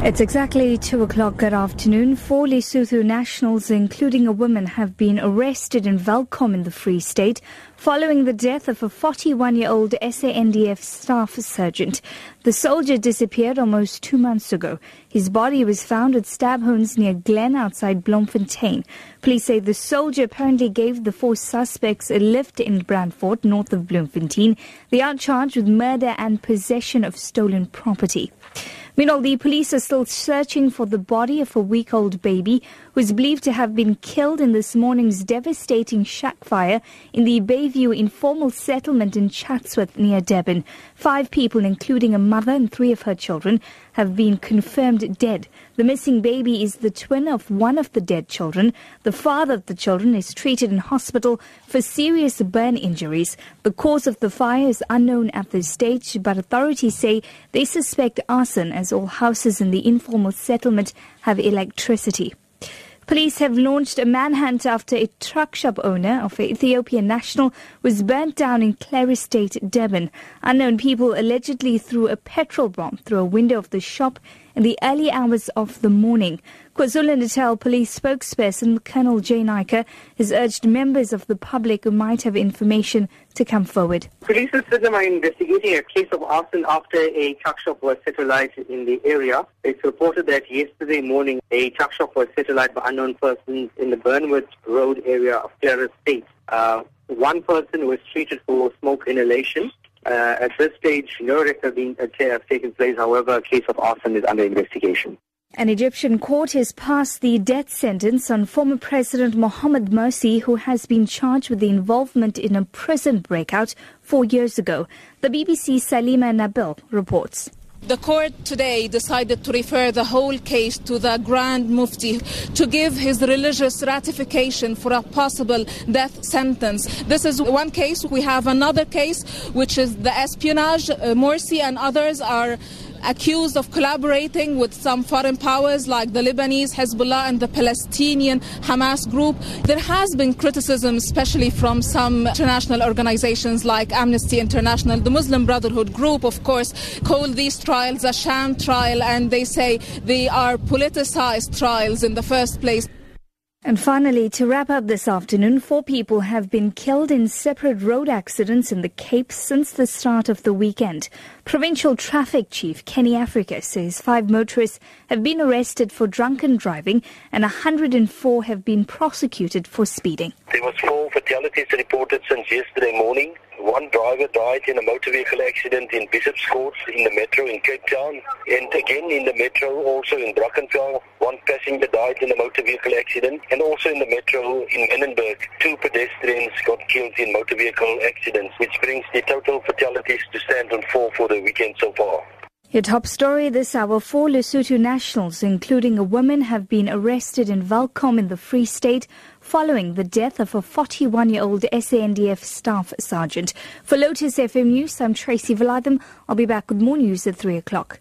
It's exactly 2 o'clock good afternoon. Four Lesotho nationals, including a woman, have been arrested in Welkom in the Free State following the death of a 41-year-old SANDF staff sergeant. The soldier disappeared almost two months ago. His body was found at stab near Glen outside Bloemfontein. Police say the soldier apparently gave the four suspects a lift in Brandfort, north of Bloemfontein. They are charged with murder and possession of stolen property. Meanwhile, the police are still searching for the body of a week old baby who is believed to have been killed in this morning's devastating shack fire in the Bayview informal settlement in Chatsworth near Durban. Five people, including a mother and three of her children, have been confirmed dead. The missing baby is the twin of one of the dead children. The father of the children is treated in hospital for serious burn injuries. The cause of the fire is unknown at this stage, but authorities say they suspect arson as all houses in the informal settlement have electricity. Police have launched a manhunt after a tuck shop owner of an Ethiopian national was burnt down in Clare Estate, Durban. Unknown people allegedly threw a petrol bomb through a window of the shop in the early hours of the morning. KwaZulu-Natal police spokesperson Colonel Jay Naicker has urged members of the public who might have information to come forward. Police in Sydenham are investigating a case of arson after a tuck shop was set alight in the area. It's reported that yesterday morning a tuck shop was set alight by unknown persons in the Burnwood Road area of Clare Estate. Uh, one person was treated for smoke inhalation. Uh, at this stage, no arrests have, been, uh, have taken place. However, a case of arson is under investigation. An Egyptian court has passed the death sentence on former President Mohamed Morsi, who has been charged with the involvement in a prison breakout four years ago. The BBC Sally Nabil reports. The court today decided to refer the whole case to the Grand Mufti to give his religious ratification for a possible death sentence. This is one case. We have another case, which is the espionage. Uh, Morsi and others are accused of collaborating with some foreign powers like the Lebanese Hezbollah and the Palestinian Hamas group. There has been criticism, especially from some international organizations like Amnesty International. The Muslim Brotherhood group, of course, called these trials a sham trial and they say they are politicized trials in the first place. And finally, to wrap up this afternoon, four people have been killed in separate road accidents in the Cape since the start of the weekend. Provincial Traffic Chief Kenny Africa says five motorists have been arrested for drunken driving and 104 have been prosecuted for speeding. There was four fatalities reported since yesterday morning. One driver died in a motor vehicle accident in Bishop's Court in the metro in Cape Town. And again in the metro, also in Brackenfell, one passenger died in a motor vehicle accident. And also in the metro in Manenberg, two pedestrians got killed in motor vehicle accidents, which brings the total fatalities to stand on four for the weekend so far. Your top story this hour four Lesotho nationals, including a woman, have been arrested in Welkom in the Free State following the death of a 41 year old SANDF staff sergeant. For Lotus FM News, I'm Tracy Valaydham. I'll be back with more news at 3 o'clock.